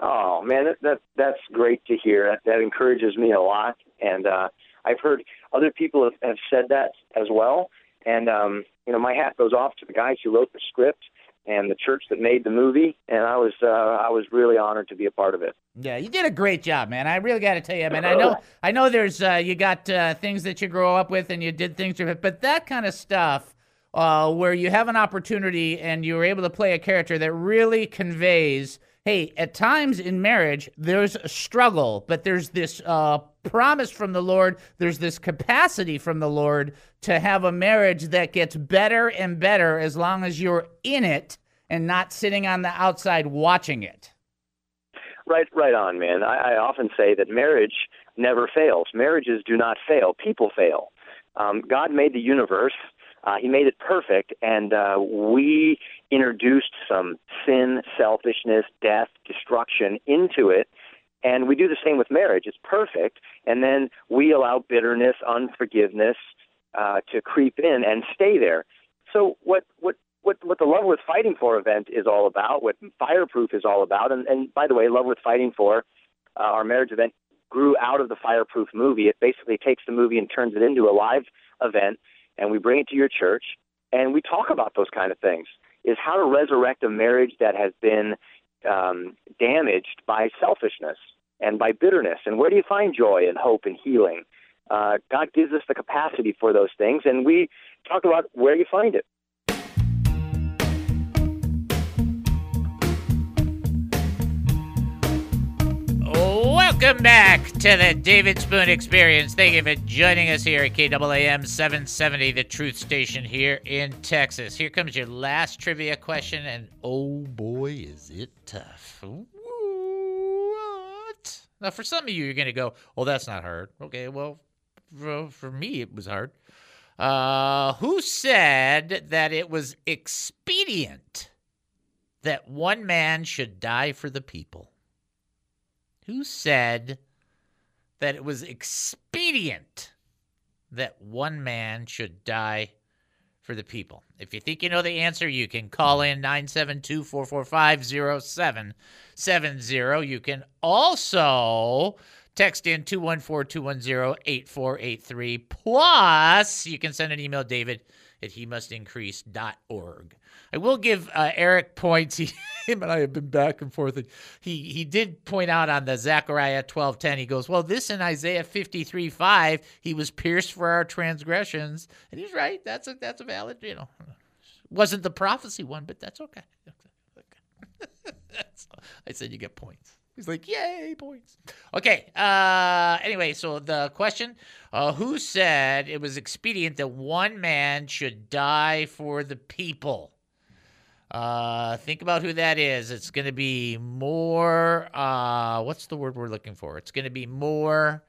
Oh man, that, that that's great to hear. That, that encourages me a lot, and uh, I've heard other people have, have said that as well. And um, you know, my hat goes off to the guys who wrote the script and the church that made the movie. And I was uh, I was really honored to be a part of it. Yeah, you did a great job, man. I really got to tell you, man. I know, I know. There's uh, you got uh, things that you grow up with, and you did things but that kind of stuff, uh, where you have an opportunity and you were able to play a character that really conveys. Hey, at times in marriage, there's a struggle, but there's this uh, promise from the Lord. There's this capacity from the Lord to have a marriage that gets better and better as long as you're in it and not sitting on the outside watching it. Right, right on, man. I, I often say that marriage never fails. Marriages do not fail. People fail. Um, God made the universe. Uh, he made it perfect, and uh, we introduced some sin, selfishness, death, destruction into it. And we do the same with marriage. It's perfect, and then we allow bitterness, unforgiveness uh, to creep in and stay there. so what what what what the Love Worth Fighting For event is all about, what Fireproof is all about, and and by the way, Love Worth Fighting For, uh, our marriage event grew out of the Fireproof movie. It basically takes the movie and turns it into a live event, and we bring it to your church, and we talk about those kind of things. Is how to resurrect a marriage that has been um, damaged by selfishness and by bitterness, and where do you find joy and hope and healing? Uh, God gives us the capacity for those things, and we talk about where you find it. Welcome back to the David Spoon Experience. Thank you for joining us here at KAAM 770, the truth station here in Texas. Here comes your last trivia question, and oh boy, is it tough. What? Now, for some of you, you're going to go, oh, that's not hard. Okay, well, for me, it was hard. Uh, who said that it was expedient that one man should die for the people? Who said that it was expedient that one man should die for the people? If you think you know the answer, you can call in 972 445 0770. You can also text in 214 210 8483. Plus, you can send an email, David at he must increase.org. I will give uh, Eric points. He, him and I have been back and forth. And he he did point out on the Zechariah 12:10. He goes, "Well, this in Isaiah 53:5, he was pierced for our transgressions." And he's right. That's a that's a valid, you know. Wasn't the prophecy one, but that's okay. I said you get points. He's like, yay, points. Okay. Uh, anyway, so the question uh, Who said it was expedient that one man should die for the people? Uh, think about who that is. It's going to be more, uh, what's the word we're looking for? It's going to be more,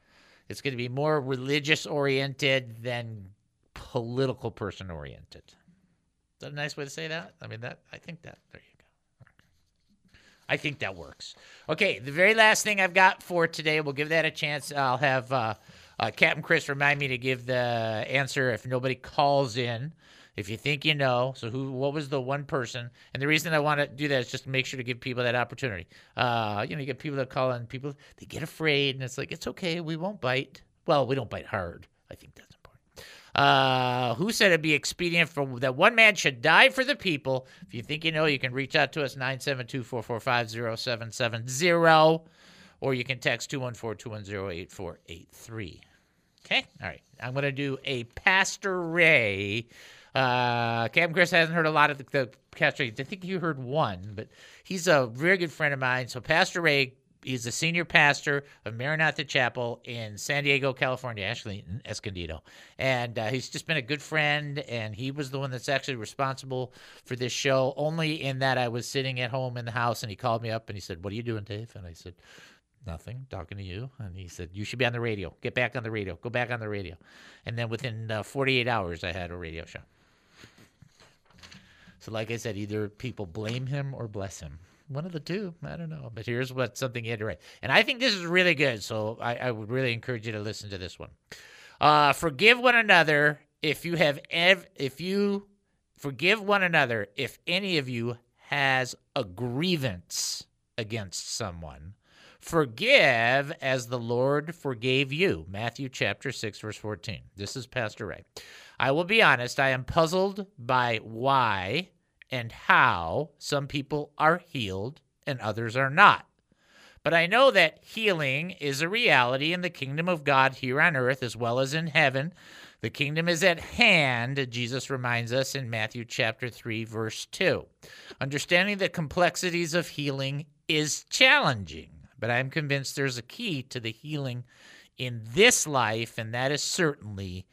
it's going to be more religious oriented than political person oriented. Is that a nice way to say that? I mean, that, I think that, there you go. I think that works. Okay, the very last thing I've got for today, we'll give that a chance. I'll have uh, uh, Captain Chris remind me to give the answer if nobody calls in. If you think you know, so who? What was the one person? And the reason I want to do that is just to make sure to give people that opportunity. Uh, you know, you get people that call in, people they get afraid, and it's like it's okay, we won't bite. Well, we don't bite hard. I think that's important. Uh, who said it'd be expedient for that one man should die for the people? If you think you know, you can reach out to us 972-445-0770 or you can text 214-210-8483. Okay? All right. I'm going to do a Pastor Ray. Uh, Captain Chris hasn't heard a lot of the, the I think you heard one, but he's a very good friend of mine. So Pastor Ray He's the senior pastor of Maranatha Chapel in San Diego, California, actually in Escondido. And uh, he's just been a good friend, and he was the one that's actually responsible for this show, only in that I was sitting at home in the house, and he called me up and he said, What are you doing, Dave? And I said, Nothing, talking to you. And he said, You should be on the radio. Get back on the radio. Go back on the radio. And then within uh, 48 hours, I had a radio show. So, like I said, either people blame him or bless him. One of the two. I don't know. But here's what something he had to write. And I think this is really good. So I, I would really encourage you to listen to this one. Uh, forgive one another if you have ev- if you forgive one another if any of you has a grievance against someone. Forgive as the Lord forgave you. Matthew chapter 6 verse 14. This is Pastor Ray. I will be honest, I am puzzled by why and how some people are healed and others are not. But I know that healing is a reality in the kingdom of God here on earth as well as in heaven. The kingdom is at hand, Jesus reminds us in Matthew chapter 3 verse 2. Understanding the complexities of healing is challenging, but I'm convinced there's a key to the healing in this life and that is certainly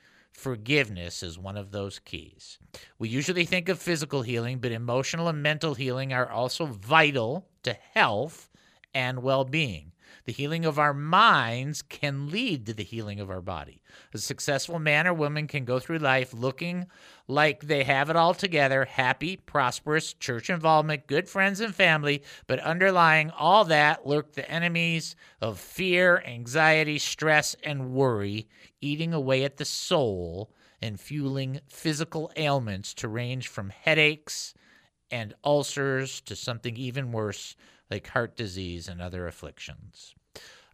forgiveness is one of those keys. We usually think of physical healing, but emotional and mental healing are also vital to health and well being. The healing of our minds can lead to the healing of our body. A successful man or woman can go through life looking like they have it all together. Happy, prosperous, church involvement, good friends and family, but underlying all that lurk the enemies of fear, anxiety, stress, and worry, eating away at the soul and fueling physical ailments to range from headaches and ulcers to something even worse like heart disease and other afflictions.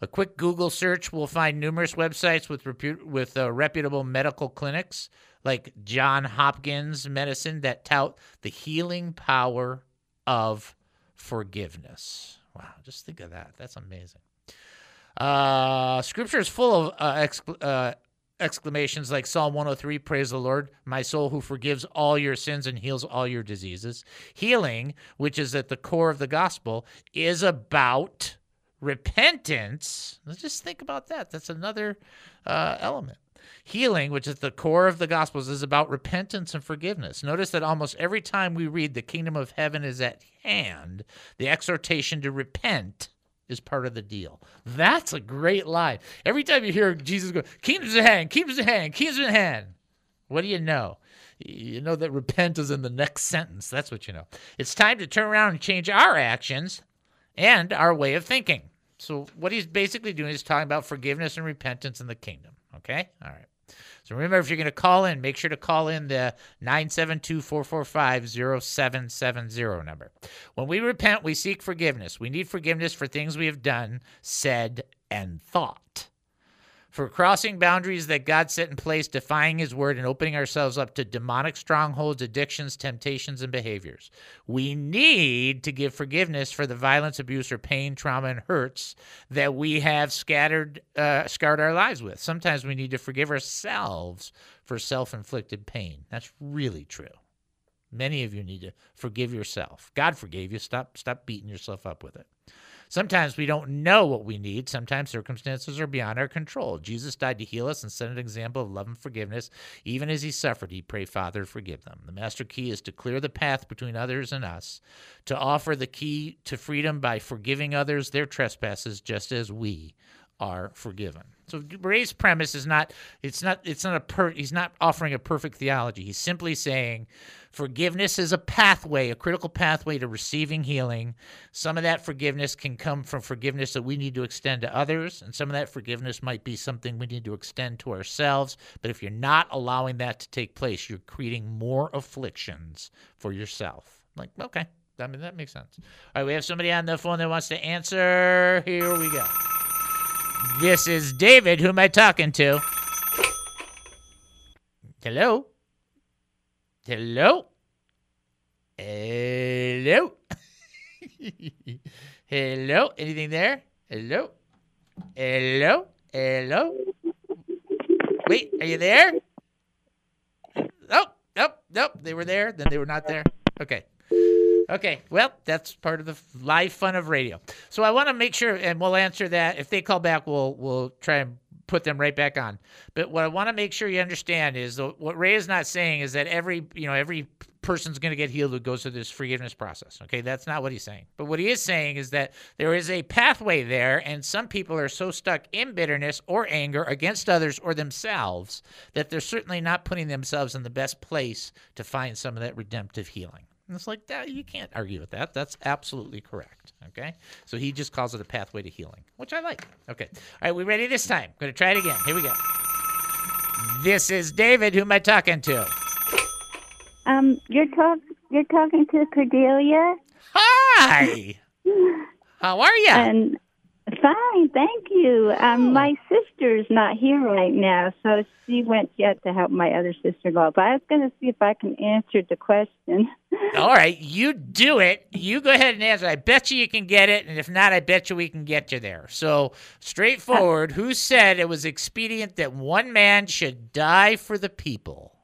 A quick Google search will find numerous websites with repu- with uh, reputable medical clinics like John Hopkins Medicine that tout the healing power of forgiveness. Wow, just think of that. That's amazing. Uh, scripture is full of uh, excl- uh, exclamations like Psalm 103 Praise the Lord, my soul who forgives all your sins and heals all your diseases. Healing, which is at the core of the gospel, is about repentance. Let's just think about that. That's another uh, element. Healing, which is the core of the Gospels, is about repentance and forgiveness. Notice that almost every time we read the kingdom of heaven is at hand, the exhortation to repent is part of the deal. That's a great line. Every time you hear Jesus go, kingdom's at hand, kingdom's at hand, kingdom's at hand, what do you know? You know that repent is in the next sentence. That's what you know. It's time to turn around and change our actions and our way of thinking. So, what he's basically doing is talking about forgiveness and repentance in the kingdom. Okay? All right. So, remember, if you're going to call in, make sure to call in the 972 445 0770 number. When we repent, we seek forgiveness. We need forgiveness for things we have done, said, and thought. For crossing boundaries that God set in place, defying His word, and opening ourselves up to demonic strongholds, addictions, temptations, and behaviors. We need to give forgiveness for the violence, abuse, or pain, trauma, and hurts that we have scattered, uh, scarred our lives with. Sometimes we need to forgive ourselves for self inflicted pain. That's really true. Many of you need to forgive yourself. God forgave you. Stop, stop beating yourself up with it. Sometimes we don't know what we need. Sometimes circumstances are beyond our control. Jesus died to heal us and set an example of love and forgiveness. Even as he suffered, he prayed, Father, forgive them. The master key is to clear the path between others and us, to offer the key to freedom by forgiving others their trespasses, just as we are forgiven. So Ray's premise is not it's not it's not a per, he's not offering a perfect theology. He's simply saying forgiveness is a pathway, a critical pathway to receiving healing. Some of that forgiveness can come from forgiveness that we need to extend to others, and some of that forgiveness might be something we need to extend to ourselves. But if you're not allowing that to take place, you're creating more afflictions for yourself. Like, okay, I mean that makes sense. All right, we have somebody on the phone that wants to answer. Here we go. This is David. Who am I talking to? Hello? Hello? Hello? Hello? Anything there? Hello? Hello? Hello? Wait, are you there? Nope, nope, nope. They were there, then they were not there. Okay. Okay, well, that's part of the live fun of radio. So I want to make sure, and we'll answer that. If they call back, we'll we'll try and put them right back on. But what I want to make sure you understand is what Ray is not saying is that every you know every person's going to get healed who goes through this forgiveness process. Okay, that's not what he's saying. But what he is saying is that there is a pathway there, and some people are so stuck in bitterness or anger against others or themselves that they're certainly not putting themselves in the best place to find some of that redemptive healing. And it's like that you can't argue with that. That's absolutely correct. Okay. So he just calls it a pathway to healing, which I like. Okay. All right, we ready this time? Gonna try it again. Here we go. This is David. Who am I talking to? Um, you're talk you're talking to Cordelia. Hi. How are you? And fine, thank you. Um, my sister's not here right now, so she went yet to help my other sister go. But I was going to see if I can answer the question. All right, you do it. You go ahead and answer. I bet you you can get it, and if not, I bet you we can get you there. So, straightforward, who said it was expedient that one man should die for the people?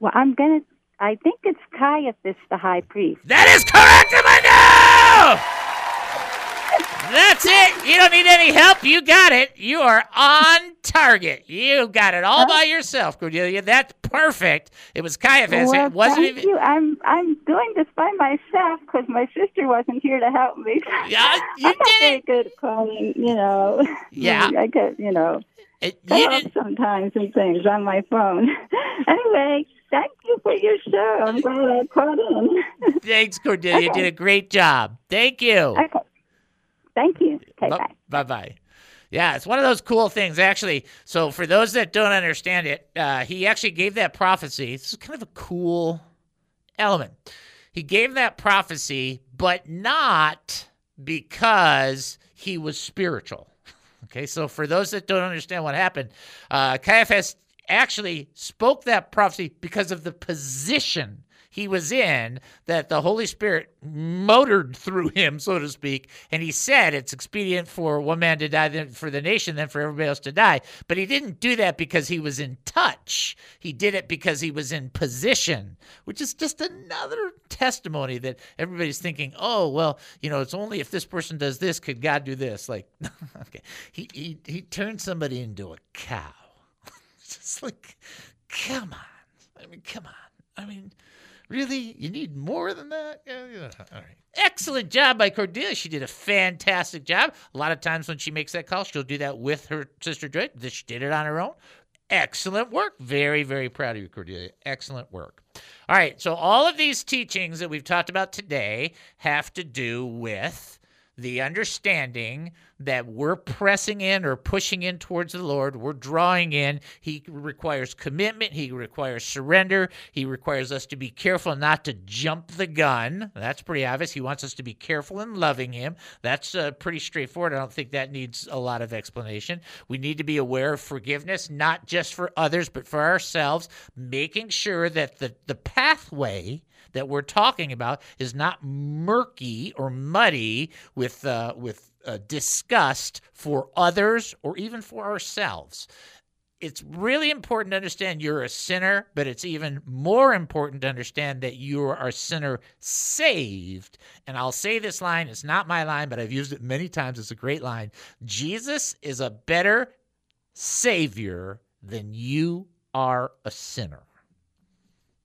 Well, I'm gonna. I think it's Caiaphas, the high priest. That is correct, Amanda! That's it. You don't need any help. You got it. You are on target. You got it all by yourself, Cordelia. That's perfect. It was Caiaphas. Well, it wasn't thank even. you. I'm I'm doing this by myself because my sister wasn't here to help me. Yeah, you I'm not very good at calling. You know. Yeah. I get you know. It, cut off sometimes and things on my phone. anyway, thank you for your show. I'm glad I caught in. Thanks, Cordelia. You did a great job. Thank you. Okay. Thank you. Okay, bye. Bye bye. Yeah, it's one of those cool things, actually. So, for those that don't understand it, uh, he actually gave that prophecy. This is kind of a cool element. He gave that prophecy, but not because he was spiritual. Okay, so for those that don't understand what happened, uh, Caiaphas actually spoke that prophecy because of the position he was in that the Holy Spirit motored through him, so to speak. And he said it's expedient for one man to die then for the nation, then for everybody else to die. But he didn't do that because he was in touch. He did it because he was in position, which is just another testimony that everybody's thinking, oh, well, you know, it's only if this person does this could God do this. Like, okay, he he he turned somebody into a cow. It's just like, come on. I mean, come on. I mean, really? You need more than that? Yeah, yeah. All right. Excellent job by Cordelia. She did a fantastic job. A lot of times when she makes that call, she'll do that with her sister Joy. She did it on her own. Excellent work. Very, very proud of you, Cordelia. Excellent work. All right. So, all of these teachings that we've talked about today have to do with the understanding that we're pressing in or pushing in towards the Lord, we're drawing in. He requires commitment, He requires surrender, He requires us to be careful not to jump the gun. That's pretty obvious. He wants us to be careful in loving Him. That's uh, pretty straightforward. I don't think that needs a lot of explanation. We need to be aware of forgiveness, not just for others, but for ourselves, making sure that the, the pathway that we're talking about is not murky or muddy with uh, with uh, disgust for others or even for ourselves. It's really important to understand you're a sinner, but it's even more important to understand that you are a sinner saved. And I'll say this line, it's not my line, but I've used it many times. It's a great line. Jesus is a better savior than you are a sinner.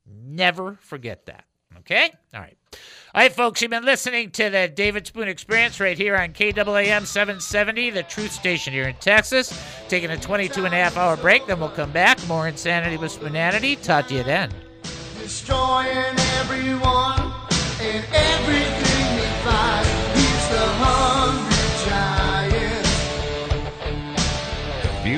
Never forget that. Okay? All right. All right, folks, you've been listening to the David Spoon Experience right here on KAAM 770, the truth station here in Texas. Taking a 22 and a half hour break, then we'll come back. More insanity with spoonanity. Talk to you then. destroying everyone and everything. He's the